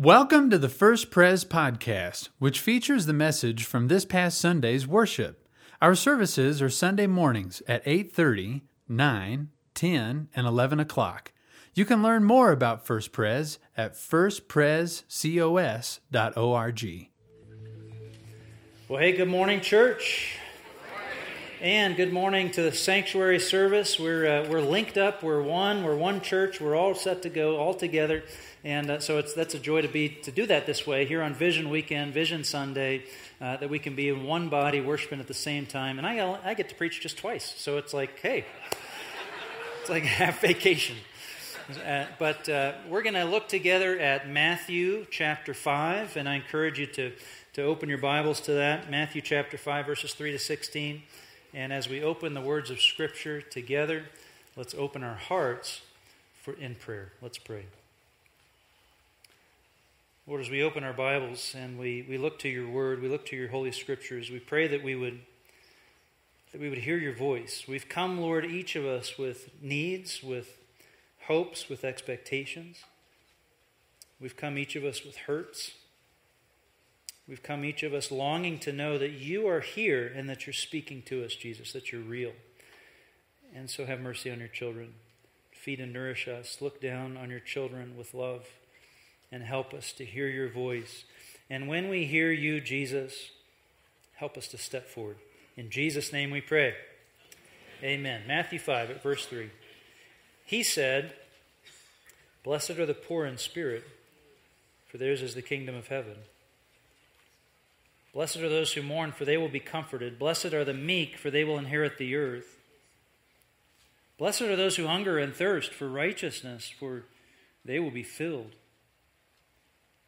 Welcome to the First Pres podcast, which features the message from this past Sunday's worship. Our services are Sunday mornings at 8:30, 9, 10, and 11 o'clock. You can learn more about First Pres at firstprescos.org. Well, hey, good morning, church. And good morning to the sanctuary service. We're, uh, we're linked up, we're one, we're one church, we're all set to go all together. And uh, so it's, that's a joy to be to do that this way here on Vision Weekend, Vision Sunday, uh, that we can be in one body worshiping at the same time. And I, I get to preach just twice, so it's like, hey, it's like half vacation. Uh, but uh, we're going to look together at Matthew chapter 5, and I encourage you to, to open your Bibles to that. Matthew chapter 5, verses 3 to 16. And as we open the words of Scripture together, let's open our hearts for in prayer. Let's pray. Lord, as we open our Bibles and we, we look to your word, we look to your holy scriptures, we pray that we would that we would hear your voice. We've come, Lord, each of us with needs, with hopes, with expectations. We've come each of us with hurts. We've come each of us longing to know that you are here and that you're speaking to us, Jesus, that you're real. And so have mercy on your children. Feed and nourish us. Look down on your children with love and help us to hear your voice. And when we hear you, Jesus, help us to step forward. In Jesus' name we pray. Amen. Matthew 5 at verse 3. He said, Blessed are the poor in spirit, for theirs is the kingdom of heaven. Blessed are those who mourn, for they will be comforted. Blessed are the meek, for they will inherit the earth. Blessed are those who hunger and thirst for righteousness, for they will be filled.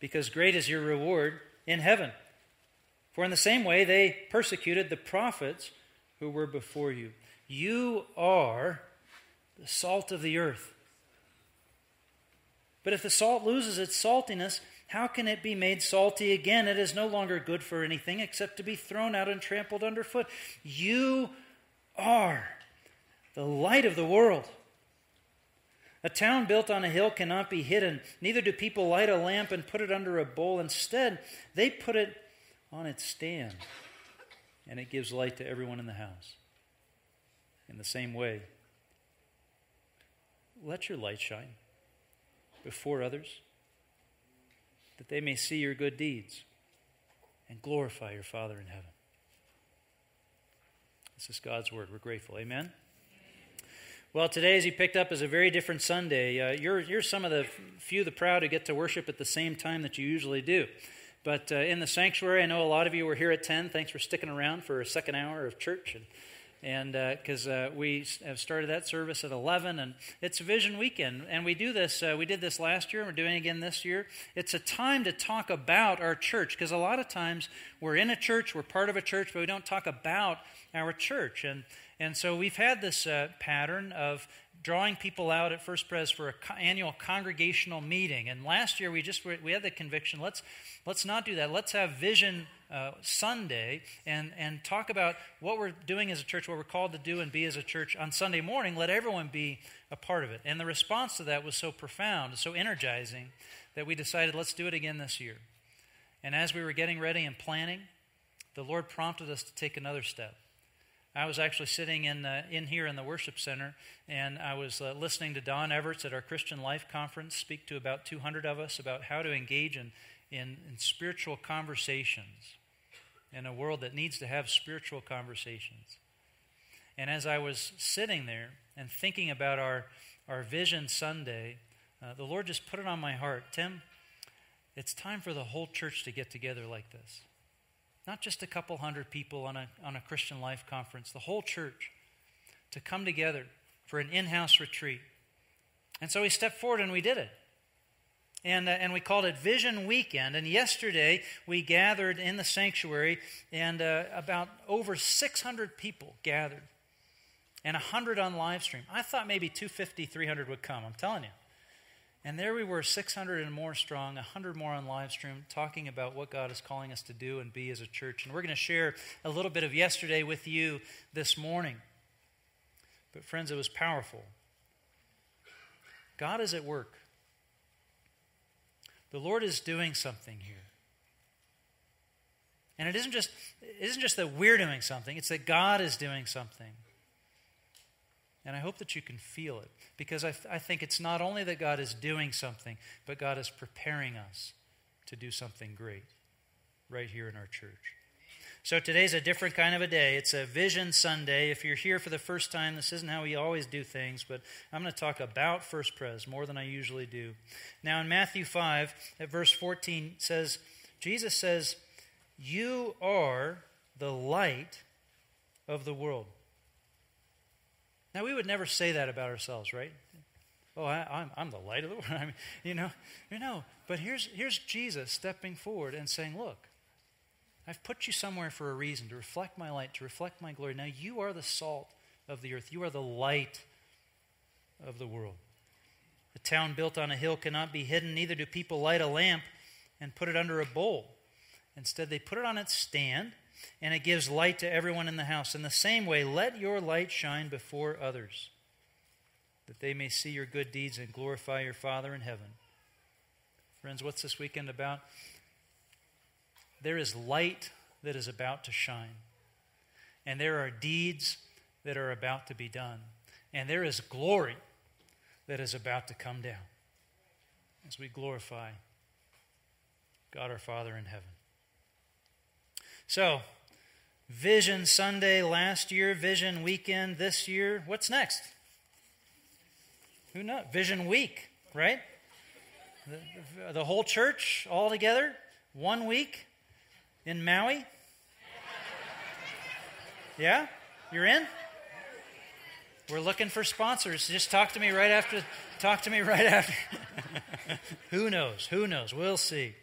because great is your reward in heaven. For in the same way they persecuted the prophets who were before you. You are the salt of the earth. But if the salt loses its saltiness, how can it be made salty again? It is no longer good for anything except to be thrown out and trampled underfoot. You are the light of the world. A town built on a hill cannot be hidden. Neither do people light a lamp and put it under a bowl. Instead, they put it on its stand, and it gives light to everyone in the house. In the same way, let your light shine before others, that they may see your good deeds and glorify your Father in heaven. This is God's word. We're grateful. Amen. Well, today, as you picked up, is a very different Sunday. Uh, you're, you're some of the few, the proud, who get to worship at the same time that you usually do. But uh, in the sanctuary, I know a lot of you were here at 10. Thanks for sticking around for a second hour of church. And because uh, uh, we have started that service at 11 and it's vision weekend and we do this uh, we did this last year and we're doing it again this year it's a time to talk about our church because a lot of times we're in a church we're part of a church but we don't talk about our church and and so we've had this uh, pattern of drawing people out at First Pres for an co- annual congregational meeting. And last year we just we had the conviction let's let's not do that. Let's have Vision uh, Sunday and and talk about what we're doing as a church, what we're called to do and be as a church on Sunday morning. Let everyone be a part of it. And the response to that was so profound, so energizing that we decided let's do it again this year. And as we were getting ready and planning, the Lord prompted us to take another step. I was actually sitting in, uh, in here in the worship center, and I was uh, listening to Don Everts at our Christian Life Conference speak to about 200 of us about how to engage in, in, in spiritual conversations in a world that needs to have spiritual conversations. And as I was sitting there and thinking about our, our Vision Sunday, uh, the Lord just put it on my heart Tim, it's time for the whole church to get together like this. Not just a couple hundred people on a, on a Christian Life conference, the whole church to come together for an in house retreat. And so we stepped forward and we did it. And, uh, and we called it Vision Weekend. And yesterday we gathered in the sanctuary, and uh, about over 600 people gathered, and 100 on live stream. I thought maybe 250, 300 would come, I'm telling you. And there we were, 600 and more strong, 100 more on live stream, talking about what God is calling us to do and be as a church. And we're going to share a little bit of yesterday with you this morning. But, friends, it was powerful. God is at work. The Lord is doing something here. And it isn't just, it isn't just that we're doing something, it's that God is doing something. And I hope that you can feel it because I, I think it's not only that God is doing something, but God is preparing us to do something great right here in our church. So today's a different kind of a day. It's a Vision Sunday. If you're here for the first time, this isn't how we always do things, but I'm going to talk about First Pres more than I usually do. Now, in Matthew 5, at verse 14, says, Jesus says, You are the light of the world. Now, we would never say that about ourselves, right? Oh, I, am I'm, I'm the light of the world. I mean, you know, you know. But here's, here's Jesus stepping forward and saying, Look, I've put you somewhere for a reason to reflect my light, to reflect my glory. Now you are the salt of the earth, you are the light of the world. A town built on a hill cannot be hidden, neither do people light a lamp and put it under a bowl. Instead, they put it on its stand, and it gives light to everyone in the house. In the same way, let your light shine before others, that they may see your good deeds and glorify your Father in heaven. Friends, what's this weekend about? there is light that is about to shine. And there are deeds that are about to be done. And there is glory that is about to come down as we glorify God our Father in heaven. So, Vision Sunday last year, Vision Weekend this year. What's next? Who knows? Vision Week, right? The, the whole church all together, one week in Maui? Yeah? You're in? We're looking for sponsors. Just talk to me right after. Talk to me right after. Who knows? Who knows? We'll see.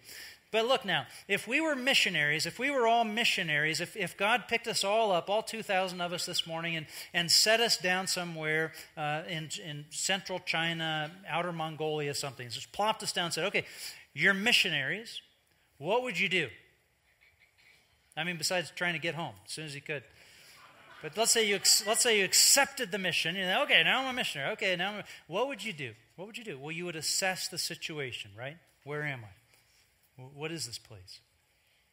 But look now, if we were missionaries, if we were all missionaries, if, if God picked us all up, all 2,000 of us this morning, and, and set us down somewhere uh, in, in central China, outer Mongolia, something, just plopped us down and said, okay, you're missionaries, what would you do? I mean, besides trying to get home as soon as he could. But let's say you let's say you accepted the mission. You know, okay, now I'm a missionary. Okay, now I'm a, what would you do? What would you do? Well, you would assess the situation, right? Where am I? What is this place?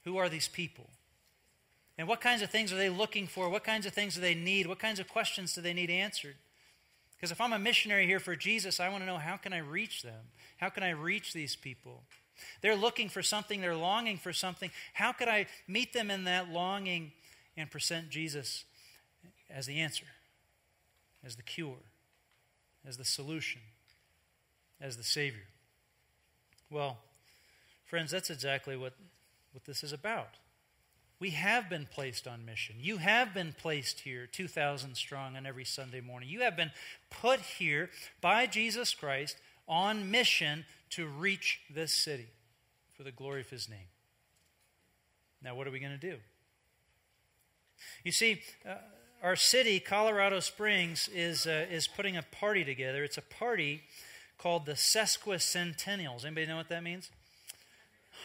Who are these people? And what kinds of things are they looking for? What kinds of things do they need? What kinds of questions do they need answered? Because if I'm a missionary here for Jesus, I want to know how can I reach them? How can I reach these people? They're looking for something, they're longing for something. How could I meet them in that longing and present Jesus as the answer, as the cure, as the solution, as the Savior? Well, friends, that's exactly what, what this is about. We have been placed on mission. You have been placed here, 2,000 strong, on every Sunday morning. You have been put here by Jesus Christ on mission to reach this city for the glory of his name. Now, what are we going to do? You see, uh, our city, Colorado Springs, is, uh, is putting a party together. It's a party called the Sesquicentennials. Anybody know what that means?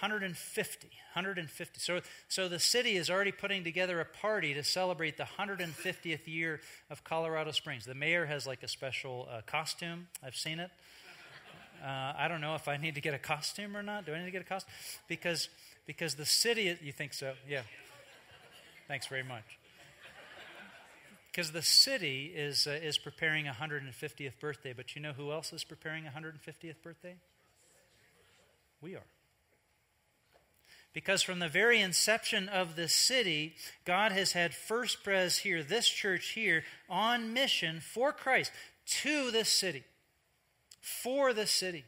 150. 150. So, so the city is already putting together a party to celebrate the 150th year of Colorado Springs. The mayor has like a special uh, costume. I've seen it. Uh, I don't know if I need to get a costume or not. Do I need to get a costume? Because, because the city, you think so? Yeah. Thanks very much. Because the city is, uh, is preparing a 150th birthday, but you know who else is preparing a 150th birthday? We are. Because from the very inception of this city, God has had First Pres here, this church here, on mission for Christ to this city for the city,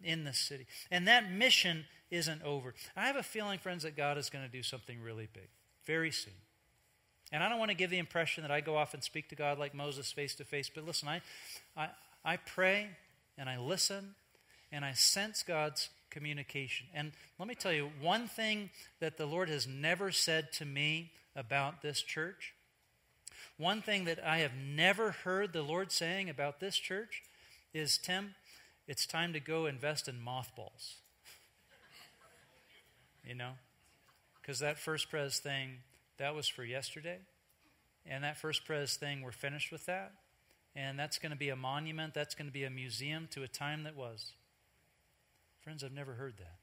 in this city. And that mission isn't over. I have a feeling, friends, that God is going to do something really big very soon. And I don't want to give the impression that I go off and speak to God like Moses face to face, but listen, I, I, I pray and I listen and I sense God's communication. And let me tell you one thing that the Lord has never said to me about this church. One thing that I have never heard the Lord saying about this church is Tim, it's time to go invest in mothballs. you know? Because that first pres thing, that was for yesterday. And that first pres thing, we're finished with that. And that's going to be a monument, that's going to be a museum to a time that was. Friends, I've never heard that.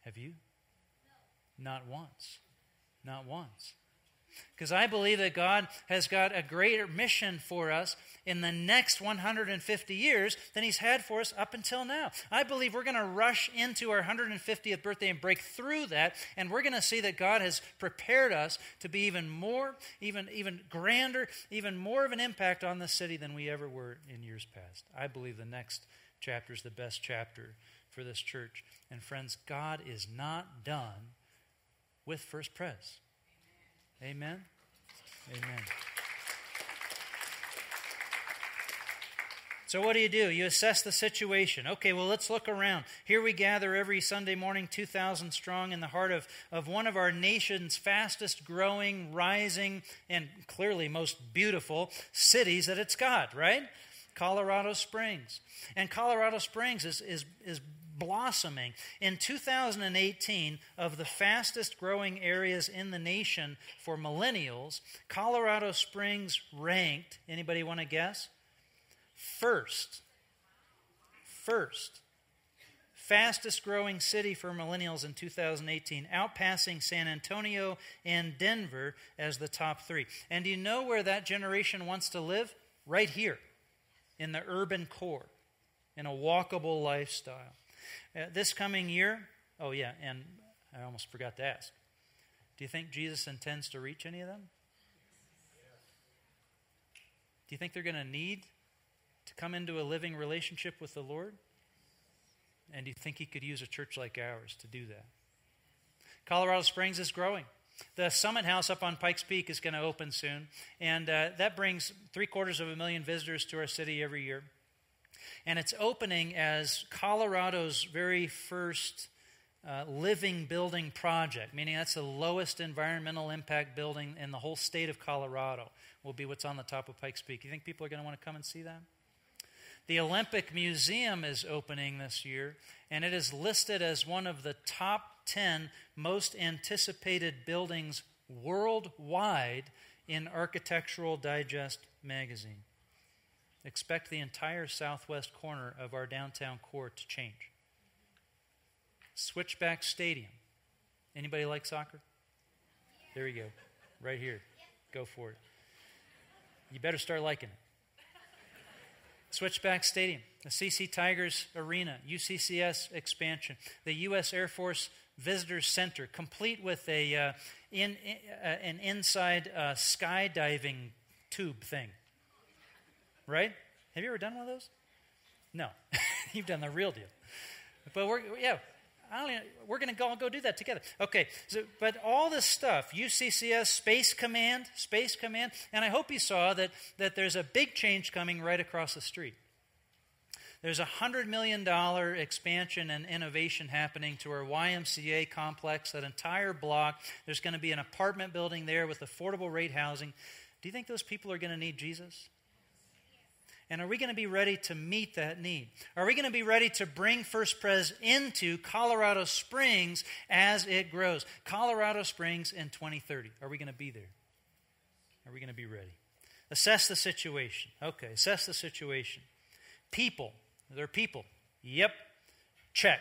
Have you? No. Not once. Not once. Because I believe that God has got a greater mission for us in the next 150 years than He's had for us up until now. I believe we're going to rush into our 150th birthday and break through that, and we're going to see that God has prepared us to be even more, even, even grander, even more of an impact on the city than we ever were in years past. I believe the next chapter is the best chapter for this church. And friends, God is not done with First Pres. Amen. Amen. So, what do you do? You assess the situation. Okay, well, let's look around. Here we gather every Sunday morning, 2,000 strong, in the heart of, of one of our nation's fastest growing, rising, and clearly most beautiful cities that it's got, right? Colorado Springs. And Colorado Springs is, is, is blossoming. In 2018, of the fastest growing areas in the nation for millennials, Colorado Springs ranked, anybody want to guess? First. First. Fastest growing city for millennials in 2018, outpassing San Antonio and Denver as the top three. And do you know where that generation wants to live? Right here, in the urban core, in a walkable lifestyle. Uh, this coming year, oh, yeah, and I almost forgot to ask. Do you think Jesus intends to reach any of them? Do you think they're going to need to come into a living relationship with the Lord? And do you think He could use a church like ours to do that? Colorado Springs is growing. The Summit House up on Pikes Peak is going to open soon, and uh, that brings three quarters of a million visitors to our city every year. And it's opening as Colorado's very first uh, living building project, meaning that's the lowest environmental impact building in the whole state of Colorado, will be what's on the top of Pikes Peak. You think people are going to want to come and see that? The Olympic Museum is opening this year, and it is listed as one of the top 10 most anticipated buildings worldwide in Architectural Digest magazine expect the entire southwest corner of our downtown core to change. Switchback Stadium. Anybody like soccer? There you go. Right here. Go for it. You better start liking it. Switchback Stadium, the CC Tigers Arena, UCCS expansion, the U.S. Air Force Visitors Center, complete with a, uh, in, uh, an inside uh, skydiving tube thing right? Have you ever done one of those? No, you've done the real deal. But we're yeah, we're going to go go do that together. Okay, so, but all this stuff, UCCS, Space Command, Space Command, and I hope you saw that that there's a big change coming right across the street. There's a $100 million expansion and innovation happening to our YMCA complex, that entire block. There's going to be an apartment building there with affordable rate housing. Do you think those people are going to need Jesus? And are we going to be ready to meet that need? Are we going to be ready to bring First Pres into Colorado Springs as it grows? Colorado Springs in 2030. Are we going to be there? Are we going to be ready? Assess the situation. Okay, assess the situation. People. They're people. Yep. Check.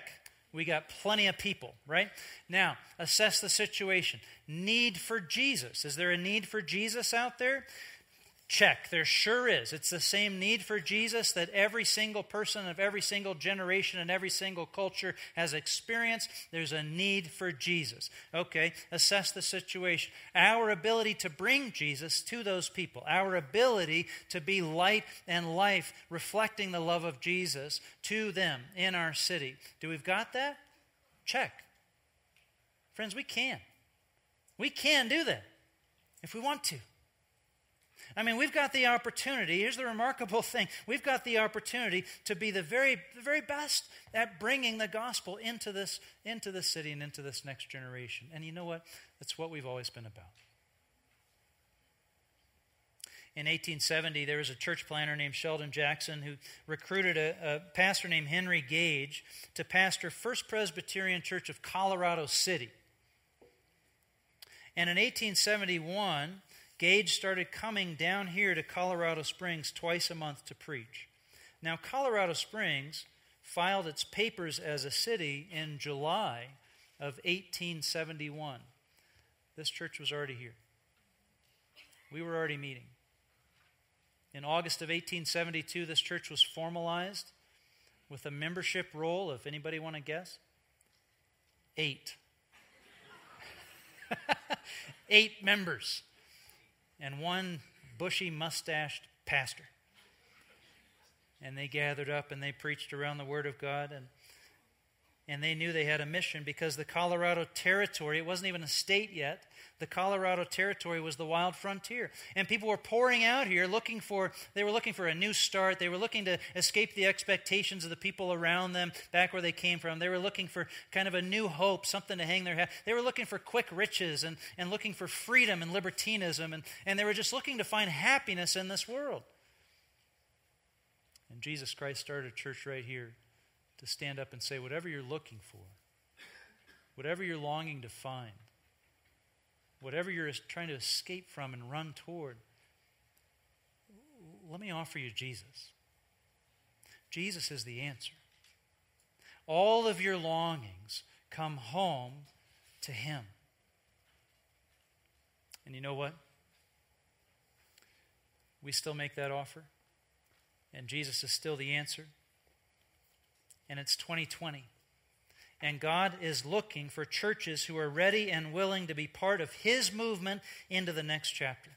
We got plenty of people, right? Now, assess the situation. Need for Jesus. Is there a need for Jesus out there? Check. There sure is. It's the same need for Jesus that every single person of every single generation and every single culture has experienced. There's a need for Jesus. Okay, assess the situation. Our ability to bring Jesus to those people, our ability to be light and life, reflecting the love of Jesus to them in our city. Do we've got that? Check. Friends, we can. We can do that if we want to. I mean, we've got the opportunity. Here's the remarkable thing we've got the opportunity to be the very, the very best at bringing the gospel into this, into this city and into this next generation. And you know what? That's what we've always been about. In 1870, there was a church planter named Sheldon Jackson who recruited a, a pastor named Henry Gage to pastor First Presbyterian Church of Colorado City. And in 1871, Gage started coming down here to Colorado Springs twice a month to preach. Now, Colorado Springs filed its papers as a city in July of 1871. This church was already here. We were already meeting. In August of 1872, this church was formalized with a membership roll, if anybody want to guess, eight. eight members and one bushy mustached pastor. And they gathered up and they preached around the Word of God. And and they knew they had a mission because the Colorado Territory, it wasn't even a state yet, the Colorado Territory was the wild frontier. And people were pouring out here looking for, they were looking for a new start. They were looking to escape the expectations of the people around them back where they came from. They were looking for kind of a new hope, something to hang their hat. They were looking for quick riches and, and looking for freedom and libertinism. And, and they were just looking to find happiness in this world. And Jesus Christ started a church right here to stand up and say, whatever you're looking for, whatever you're longing to find, whatever you're trying to escape from and run toward, let me offer you Jesus. Jesus is the answer. All of your longings come home to Him. And you know what? We still make that offer, and Jesus is still the answer and it's 2020. And God is looking for churches who are ready and willing to be part of His movement into the next chapter.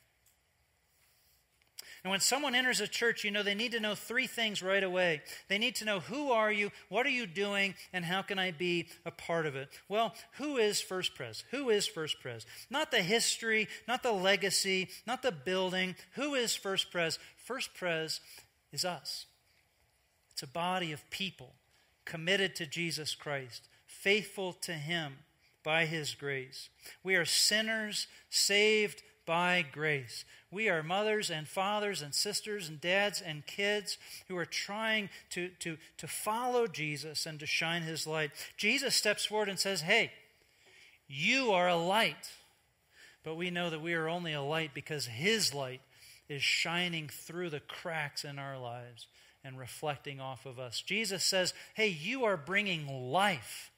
And when someone enters a church, you know, they need to know three things right away. They need to know who are you, what are you doing, and how can I be a part of it? Well, who is First Pres? Who is First Pres? Not the history, not the legacy, not the building. Who is First Pres? First Pres is us. It's a body of people committed to Jesus Christ, faithful to Him by His grace. We are sinners saved by grace. We are mothers and fathers and sisters and dads and kids who are trying to, to, to follow Jesus and to shine His light. Jesus steps forward and says, Hey, you are a light. But we know that we are only a light because His light is shining through the cracks in our lives and reflecting off of us. Jesus says, Hey, you are bringing life.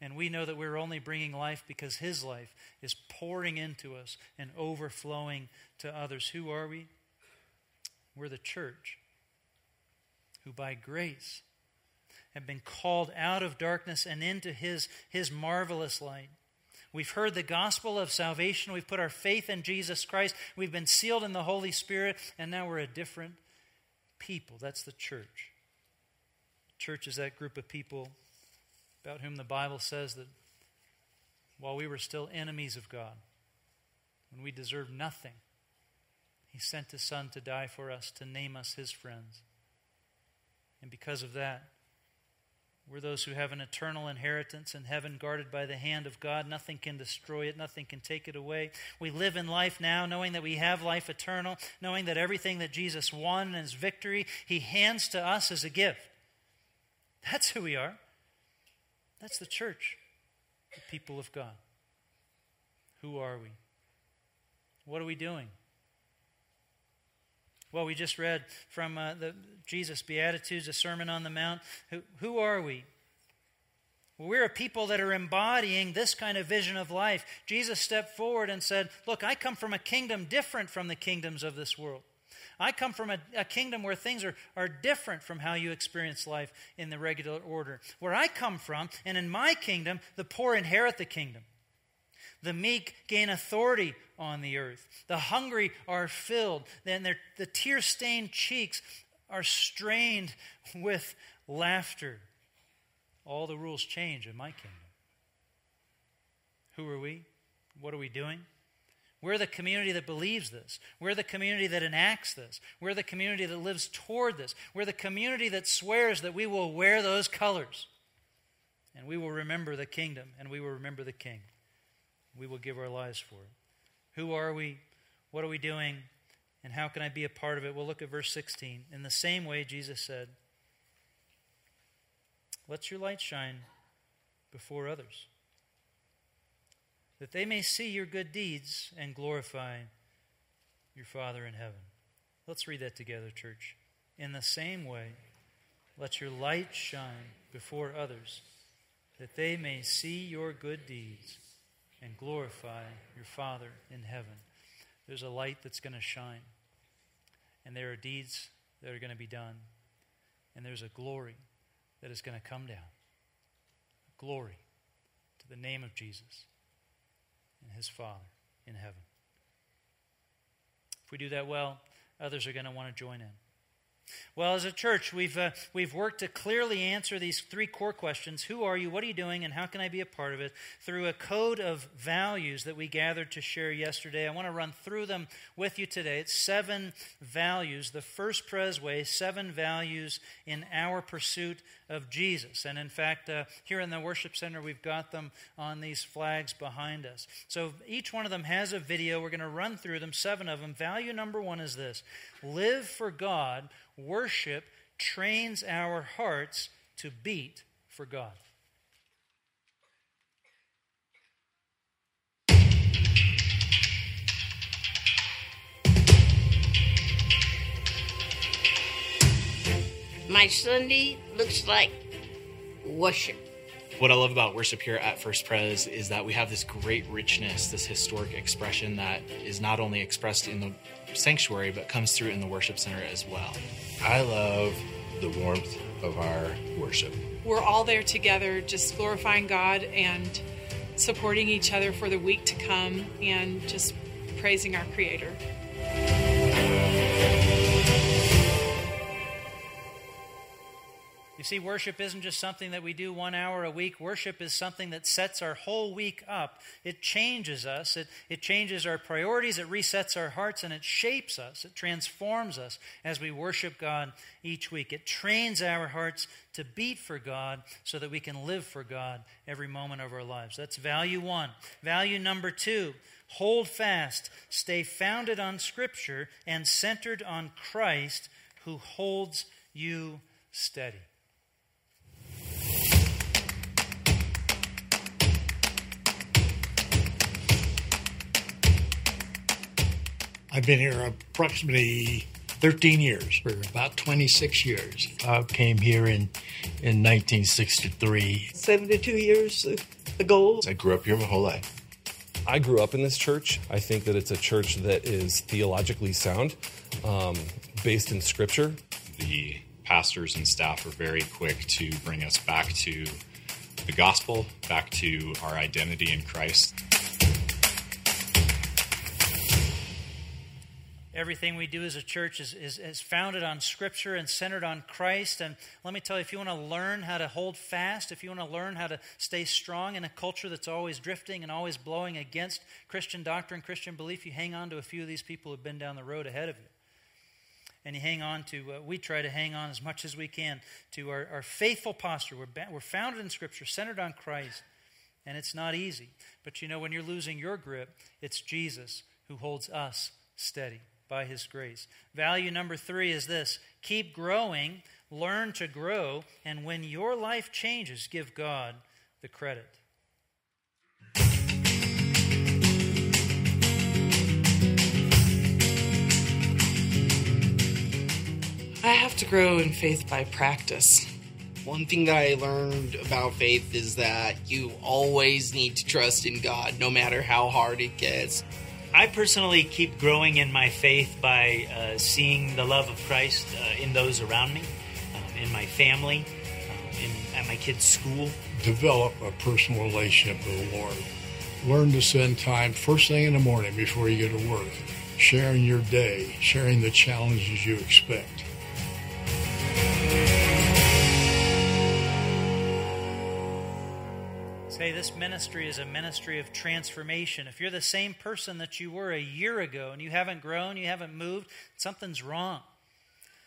And we know that we're only bringing life because His life is pouring into us and overflowing to others. Who are we? We're the church who, by grace, have been called out of darkness and into His, his marvelous light. We've heard the gospel of salvation. We've put our faith in Jesus Christ. We've been sealed in the Holy Spirit, and now we're a different people. That's the church. Church is that group of people about whom the Bible says that while we were still enemies of God, when we deserved nothing, He sent His Son to die for us, to name us His friends. And because of that, we're those who have an eternal inheritance in heaven guarded by the hand of God. Nothing can destroy it, nothing can take it away. We live in life now knowing that we have life eternal, knowing that everything that Jesus won in his victory, he hands to us as a gift. That's who we are. That's the church, the people of God. Who are we? What are we doing? Well, we just read from uh, the Jesus Beatitudes, a Sermon on the Mount. Who, who are we? Well, we're a people that are embodying this kind of vision of life. Jesus stepped forward and said, Look, I come from a kingdom different from the kingdoms of this world. I come from a, a, kingdom where things are, are different from how you experience life in the regular order. Where I come from, and in my kingdom, the poor inherit the kingdom. The meek gain authority on the earth. The hungry are filled. Then their, the tear stained cheeks are strained with laughter. All the rules change in my kingdom. Who are we? What are we doing? We're the community that believes this. We're the community that enacts this. We're the community that lives toward this. We're the community that swears that we will wear those colors. And we will remember the kingdom and we will remember the king. We will give our lives for it. Who are we? What are we doing? And how can I be a part of it? We'll look at verse 16. In the same way, Jesus said, Let your light shine before others that they may see your good deeds and glorify your Father in heaven. Let's read that together, church. In the same way, let your light shine before others, that they may see your good deeds and glorify your Father in heaven. There's a light that's going to shine, and there are deeds that are going to be done, and there's a glory that is going to come down. Glory to the name of Jesus and his Father in heaven. If we do that well, others are going to want to join in. Well, as a church, we've, uh, we've worked to clearly answer these three core questions Who are you? What are you doing? And how can I be a part of it? through a code of values that we gathered to share yesterday. I want to run through them with you today. It's seven values, the first Pres way, seven values in our pursuit of Jesus. And in fact, uh, here in the worship center, we've got them on these flags behind us. So each one of them has a video. We're going to run through them, seven of them. Value number one is this live for God worship trains our hearts to beat for God. My Sunday looks like worship. What I love about worship here at First Pres is that we have this great richness, this historic expression that is not only expressed in the sanctuary, but comes through in the worship center as well. I love the warmth of our worship. We're all there together, just glorifying God and supporting each other for the week to come and just praising our Creator. See, worship isn't just something that we do one hour a week. Worship is something that sets our whole week up. It changes us, it, it changes our priorities, it resets our hearts, and it shapes us, it transforms us as we worship God each week. It trains our hearts to beat for God so that we can live for God every moment of our lives. That's value one. Value number two hold fast, stay founded on Scripture and centered on Christ who holds you steady. I've been here approximately 13 years. For about 26 years. I came here in, in 1963. 72 years ago. I grew up here my whole life. I grew up in this church. I think that it's a church that is theologically sound, um, based in Scripture. The pastors and staff are very quick to bring us back to the gospel, back to our identity in Christ. Everything we do as a church is, is, is, founded on Scripture and centered on Christ. And let me tell you, if you want to learn how to hold fast, if you want to learn how to stay strong in a culture that's always drifting and always blowing against Christian doctrine, Christian belief, you hang on to a few of these people who've been down the road ahead of you. And you hang on to, uh, we try to hang on as much as we can to our, our faithful posture. We're, we're founded in Scripture, centered on Christ. And it's not easy. But you know, when you're losing your grip, it's Jesus who holds us steady by His grace. Value number three is this keep growing, learn to grow, and when your life changes, give God the credit. I have to grow in faith by practice. One thing that I learned about faith is that you always need to trust in God no matter how hard it gets. I personally keep growing in my faith by uh, seeing the love of Christ uh, in those around me, uh, in my family, uh, in, at my kids' school. Develop a personal relationship with the Lord. Learn to spend time first thing in the morning before you go to work, sharing your day, sharing the challenges you expect. Say, this ministry is a ministry of transformation. If you're the same person that you were a year ago and you haven't grown, you haven't moved, something's wrong.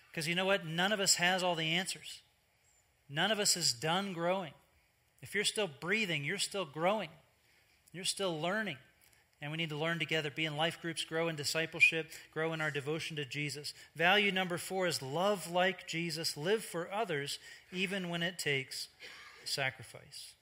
Because you know what? None of us has all the answers. None of us is done growing. If you're still breathing, you're still growing. You're still learning. And we need to learn together, be in life groups, grow in discipleship, grow in our devotion to Jesus. Value number four is love like Jesus, live for others, even when it takes sacrifice.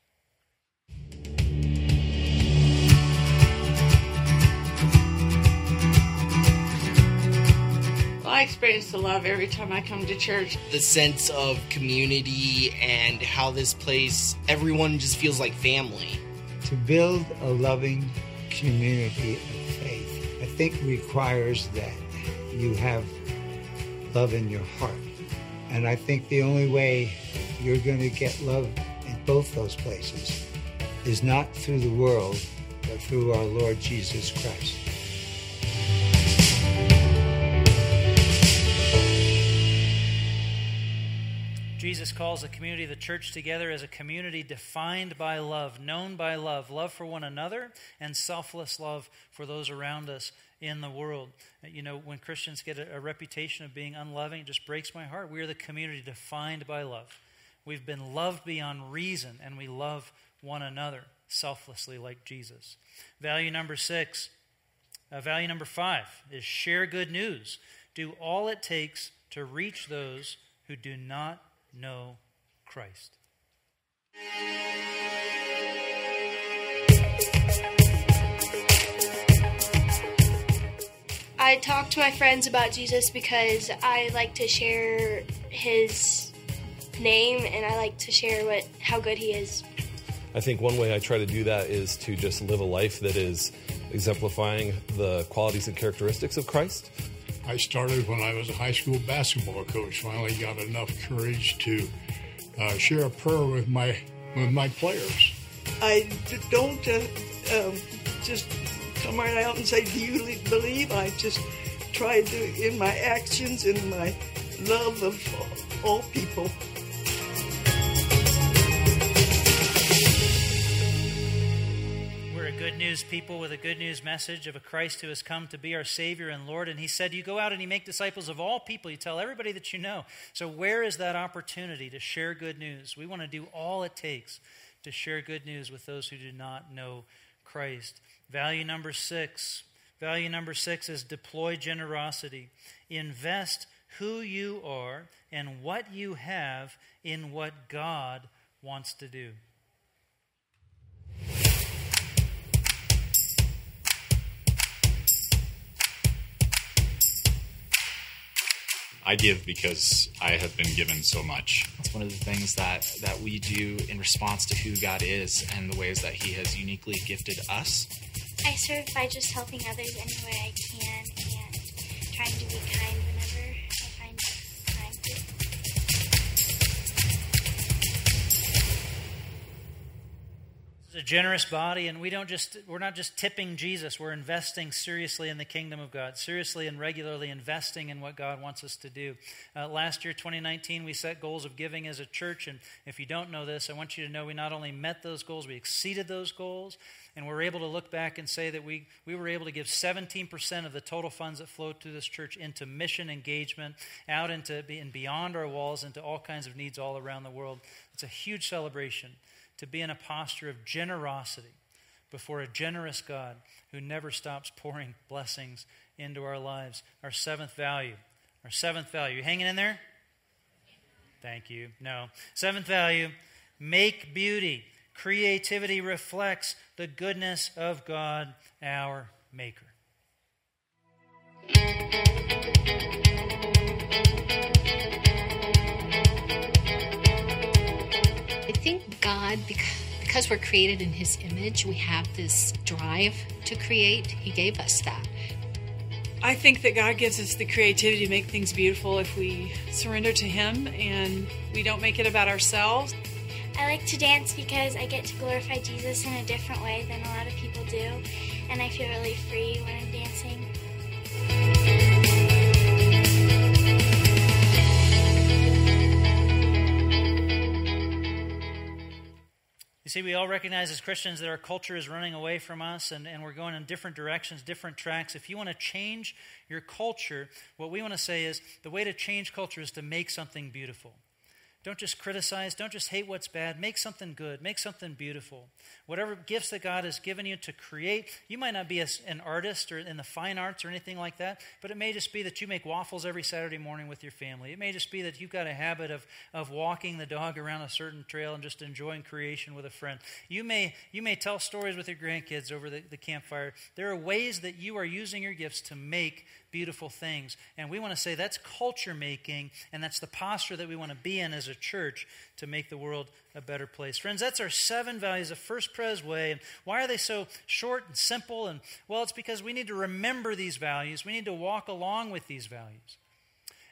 I experience the love every time I come to church. The sense of community and how this place, everyone just feels like family. To build a loving community of faith, I think requires that you have love in your heart. And I think the only way you're going to get love in both those places is not through the world, but through our Lord Jesus Christ. Jesus calls the community of the church together as a community defined by love, known by love, love for one another, and selfless love for those around us in the world. You know, when Christians get a, a reputation of being unloving, it just breaks my heart. We are the community defined by love. We've been loved beyond reason, and we love one another selflessly like Jesus. Value number six, uh, value number five is share good news. Do all it takes to reach those who do not know Christ. I talk to my friends about Jesus because I like to share his name and I like to share what how good he is. I think one way I try to do that is to just live a life that is exemplifying the qualities and characteristics of Christ. I started when I was a high school basketball coach. Finally, got enough courage to uh, share a prayer with my with my players. I don't uh, um, just come right out and say, "Do you believe?" I just try to, in my actions, in my love of all people, news people with a good news message of a Christ who has come to be our Savior and Lord. And He said, You go out and you make disciples of all people. You tell everybody that you know. So, where is that opportunity to share good news? We want to do all it takes to share good news with those who do not know Christ. Value number six. Value number six is deploy generosity. Invest who you are and what you have in what God wants to do. I give because I have been given so much. It's one of the things that, that we do in response to who God is and the ways that He has uniquely gifted us. I serve by just helping others any way I can and trying to be kind a generous body and we don't just we're not just tipping jesus we're investing seriously in the kingdom of god seriously and regularly investing in what god wants us to do uh, last year 2019 we set goals of giving as a church and if you don't know this i want you to know we not only met those goals we exceeded those goals and we're able to look back and say that we, we were able to give 17% of the total funds that flowed through this church into mission engagement, out into and beyond our walls, into all kinds of needs all around the world. It's a huge celebration to be in a posture of generosity before a generous God who never stops pouring blessings into our lives. Our seventh value. Our seventh value. You hanging in there? Thank you. No. Seventh value make beauty. Creativity reflects the goodness of God, our Maker. Think God, because we're created in His image, we have this drive to create. He gave us that. I think that God gives us the creativity to make things beautiful if we surrender to Him and we don't make it about ourselves. I like to dance because I get to glorify Jesus in a different way than a lot of people do, and I feel really free when I'm dancing. See, we all recognize as Christians that our culture is running away from us and, and we're going in different directions, different tracks. If you want to change your culture, what we want to say is the way to change culture is to make something beautiful. Don't just criticize. Don't just hate what's bad. Make something good. Make something beautiful. Whatever gifts that God has given you to create, you might not be a, an artist or in the fine arts or anything like that, but it may just be that you make waffles every Saturday morning with your family. It may just be that you've got a habit of, of walking the dog around a certain trail and just enjoying creation with a friend. You may, you may tell stories with your grandkids over the, the campfire. There are ways that you are using your gifts to make beautiful things. And we want to say that's culture making, and that's the posture that we want to be in as a church to make the world a better place. Friends, that's our seven values of First Pres Way. And why are they so short and simple? And well, it's because we need to remember these values, we need to walk along with these values.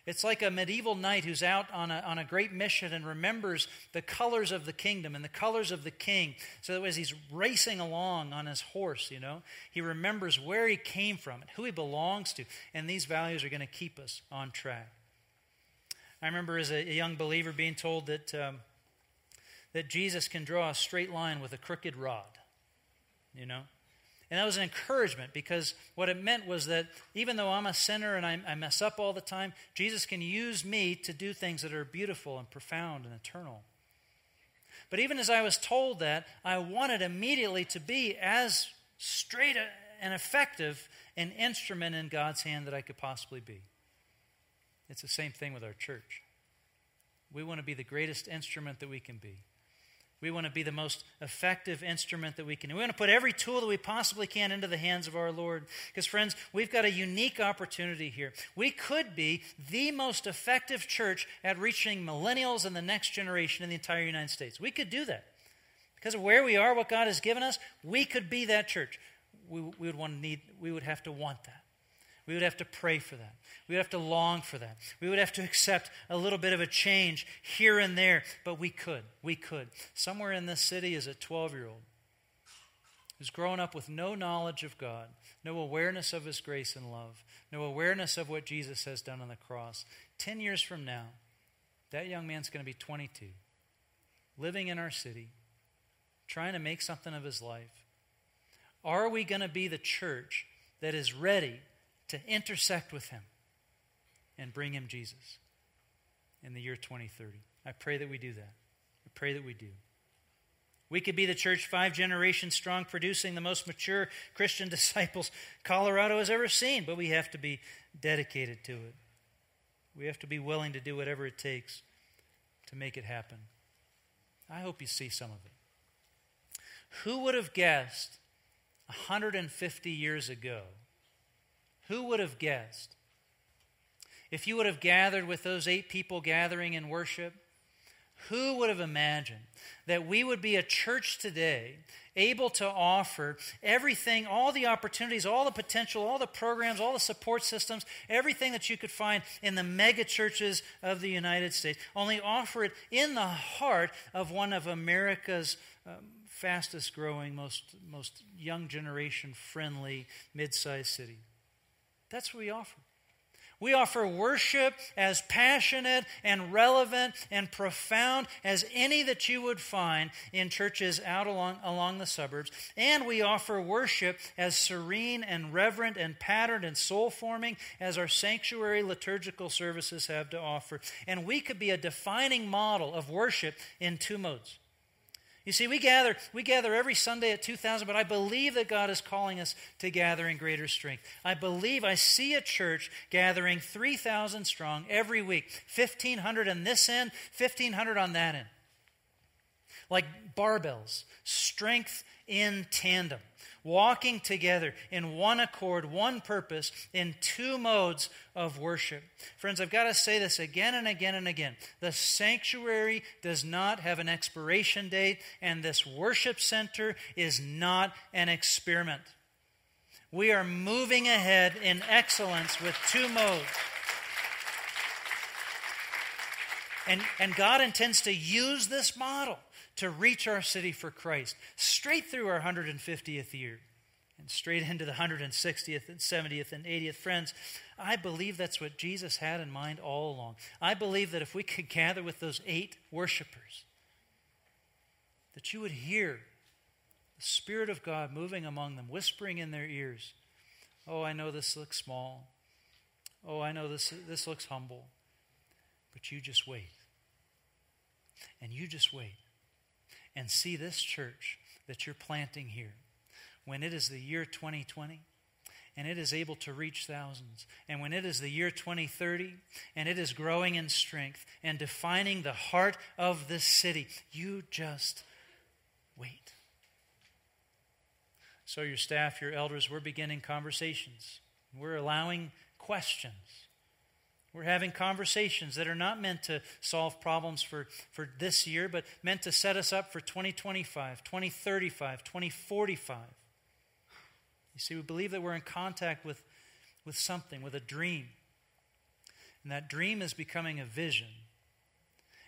It's like a medieval knight who's out on a, on a great mission and remembers the colors of the kingdom and the colors of the king. So that as he's racing along on his horse, you know, he remembers where he came from and who he belongs to. And these values are going to keep us on track. I remember as a, a young believer being told that, um, that Jesus can draw a straight line with a crooked rod, you know. And that was an encouragement because what it meant was that even though I'm a sinner and I, I, mess up all the time, Jesus can use me to do things that are beautiful and profound and eternal. But even as I was told that, I wanted immediately to be as straight and effective an instrument in God's hand that I could possibly be. It's the same thing with our church. We want to be the greatest instrument that we can be. We want to be the most effective instrument that we can. We want to put every tool that we possibly can into the hands of our Lord. Because, friends, we've got a unique opportunity here. We could be the most effective church at reaching millennials and the next generation in the entire United States. We could do that. Because of where we are, what God has given us, we could be that church. We, we would want to need, we would have to want that. We would have to pray for that. We would have to long for that. We would have to accept a little bit of a change here and there, but we could. We could. Somewhere in this city is a 12 year old who's grown up with no knowledge of God, no awareness of His grace and love, no awareness of what Jesus has done on the cross. 10 years from now, that young man's going to be 22, living in our city, trying to make something of his life. Are we going to be the church that is ready to intersect with him and bring him Jesus in the year 2030. I pray that we do that. I pray that we do. We could be the church five generations strong, producing the most mature Christian disciples Colorado has ever seen, but we have to be dedicated to it. We have to be willing to do whatever it takes to make it happen. I hope you see some of it. Who would have guessed 150 years ago who would have guessed? If you would have gathered with those eight people gathering in worship, who would have imagined that we would be a church today able to offer everything, all the opportunities, all the potential, all the programs, all the support systems, everything that you could find in the mega churches of the United States, only offer it in the heart of one of America's um, fastest growing, most, most young generation friendly mid sized cities? That's what we offer. We offer worship as passionate and relevant and profound as any that you would find in churches out along, along the suburbs. And we offer worship as serene and reverent and patterned and soul forming as our sanctuary liturgical services have to offer. And we could be a defining model of worship in two modes. You see, we gather, we gather every Sunday at 2,000, but I believe that God is calling us to gather in greater strength. I believe I see a church gathering 3,000 strong every week, 1,500 on this end, 1,500 on that end. Like barbells, strength in tandem walking together in one accord, one purpose, in two modes of worship. Friends, I've got to say this again and again and again. The sanctuary does not have an expiration date, and this worship center is not an experiment. We are moving ahead in excellence with two modes. And, and God intends to use this model to reach our city for Christ, straight through our 150th year and straight into the 160th and 70th and 80th. Friends, I believe that's what Jesus had in mind all along. I believe that if we could gather with those eight worshipers, that you would hear the Spirit of God moving among them, whispering in their ears, Oh, I know this looks small. Oh, I know this, this looks humble. But you just wait. And you just wait. And see this church that you're planting here when it is the year 2020 and it is able to reach thousands. And when it is the year 2030 and it is growing in strength and defining the heart of this city, you just wait. So, your staff, your elders, we're beginning conversations. We're allowing questions. We're having conversations that are not meant to solve problems for, for this year, but meant to set us up for 2025, 2035, 2045. You see, we believe that we're in contact with, with something, with a dream. And that dream is becoming a vision.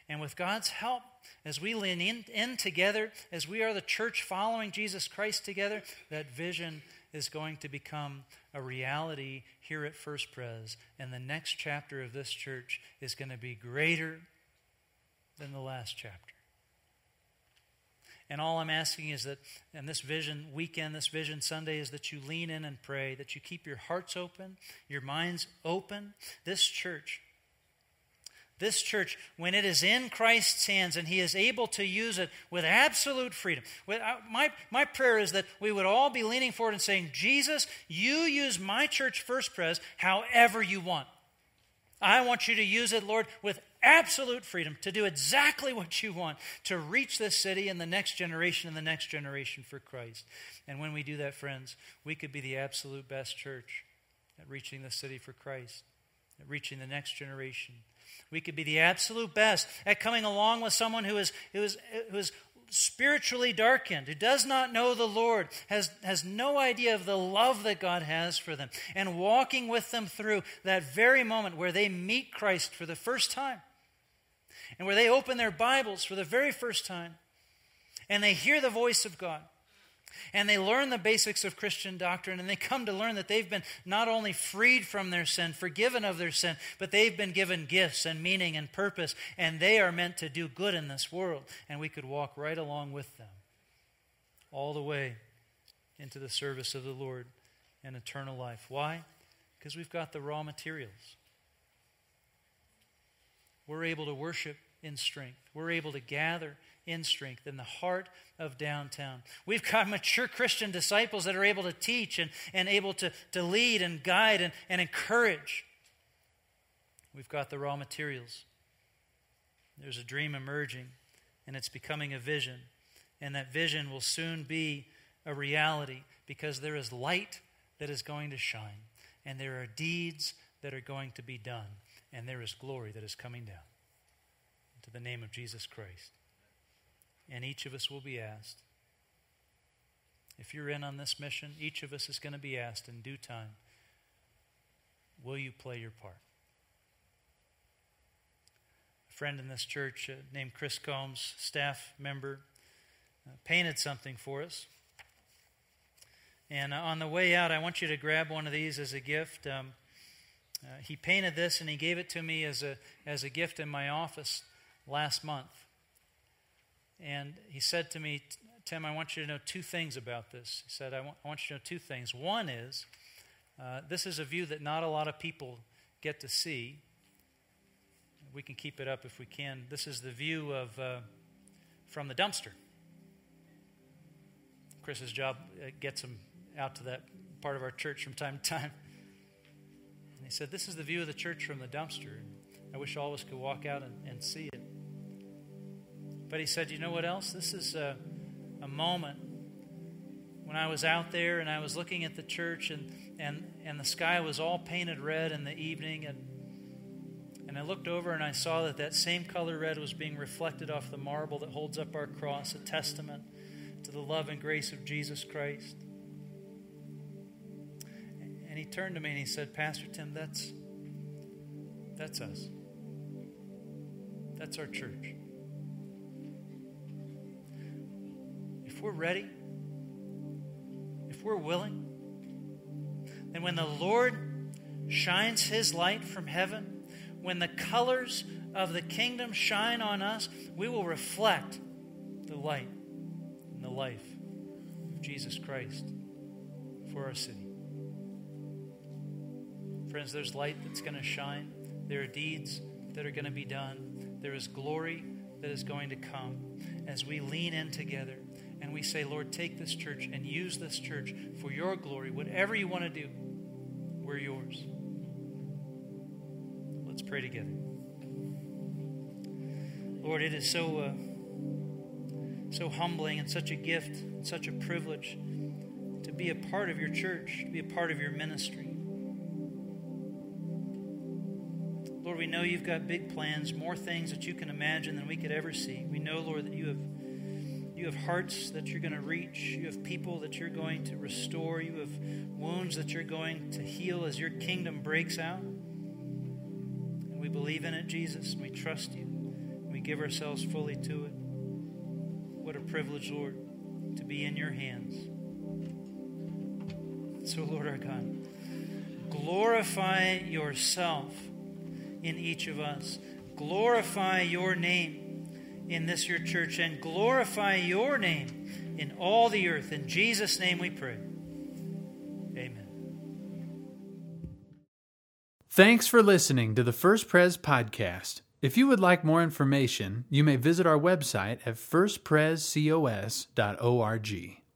And with God's help, as we lean in, in, together, as we are the church following Jesus Christ together, that vision is going to become a reality here at First Pres. And the next chapter of this church is going to be greater than the last chapter. And all I'm asking is that, in this vision weekend, this vision Sunday, is that you lean in and pray, that you keep your hearts open, your minds open. This church, this church, when it is in Christ's hands and He is able to use it with absolute freedom, uh, my, my prayer is that we would all be leaning forward and saying, Jesus, you use my church, First Pres, however you want. I want you to use it, Lord, with absolute freedom to do exactly what you want to reach this city and the next generation and the next generation for Christ. And when we do that, friends, we could be the absolute best church at reaching the city for Christ, at reaching the next generation. We could be the absolute best at coming along with someone who is, who is, who is spiritually darkened, who does not know the Lord, has, has no idea of the love that God has for them, and walking with them through that very moment where they meet Christ for the first time, and where they open their Bibles for the very first time, and they hear the voice of God and they learn the basics of Christian doctrine, and they come to learn that they've been not only freed from their sin, forgiven of their sin, but they've been given gifts and meaning and purpose, and they are meant to do good in this world. And we could walk right along with them all the way into the service of the Lord and eternal life. Why? Because we've got the raw materials. We're able to worship in strength. We're able to gather in strength in the heart of downtown. We've got mature Christian disciples that are able to teach and, and able to, to lead and guide and, and encourage. We've got the raw materials. There's a dream emerging, and it's becoming a vision. And that vision will soon be a reality because there is light that is going to shine, and there are deeds that are going to be done, and there is glory that is coming down. To the name of Jesus Christ and each of us will be asked. If you're in on this mission, each of us is going to be asked in due time Will you play your part? A friend in this church uh, named Chris Combs, staff member, uh, painted something for us. And uh, on the way out, I want you to grab one of these as a gift. Um, uh, he painted this and he gave it to me as a, as a gift in my office last month. And he said to me, Tim, I want you to know two things about this. He said, I want, I want you to know two things. One is, uh, this is a view that not a lot of people get to see. We can keep it up if we can. This is the view of uh, from the dumpster. Chris's job uh, gets him out to that part of our church from time to time. And he said, This is the view of the church from the dumpster. I wish all of us could walk out and, and see it. But he said, You know what else? This is a, a moment when I was out there and I was looking at the church and, and, and the sky was all painted red in the evening. And, and I looked over and I saw that that same color red was being reflected off the marble that holds up our cross, a testament to the love and grace of Jesus Christ. And he turned to me and he said, Pastor Tim, that's, that's us. That's our church. If we're ready, if we're willing, then when the Lord shines his light from heaven, when the colors of the kingdom shine on us, we will reflect the light and the life of Jesus Christ for our city. Friends, there's light that's going to shine. There are deeds that are going to be done. There is glory that is going to come as we lean in together and we say, Lord, take this church and use this church for your glory. Whatever you want to do, we're yours. Let's pray together. Lord, it is so uh, so humbling and such a gift, and such a privilege to be a part of your church, to be a part of your ministry. Lord, we know you've got big plans, more things that you can imagine than we could ever see. We know, Lord, that you have you have hearts that you're going to reach. You have people that you're going to restore. You have wounds that you're going to heal as your kingdom breaks out. And we believe in it, Jesus. And we trust you. We give ourselves fully to it. What a privilege, Lord, to be in your hands. So, Lord our God, glorify yourself in each of us. Glorify your name in this your church and glorify your name in all the earth. In Jesus' name we pray. Amen. Thanks for listening to the First Pres podcast. If you would like more information, you may visit our website at firstprescos.org.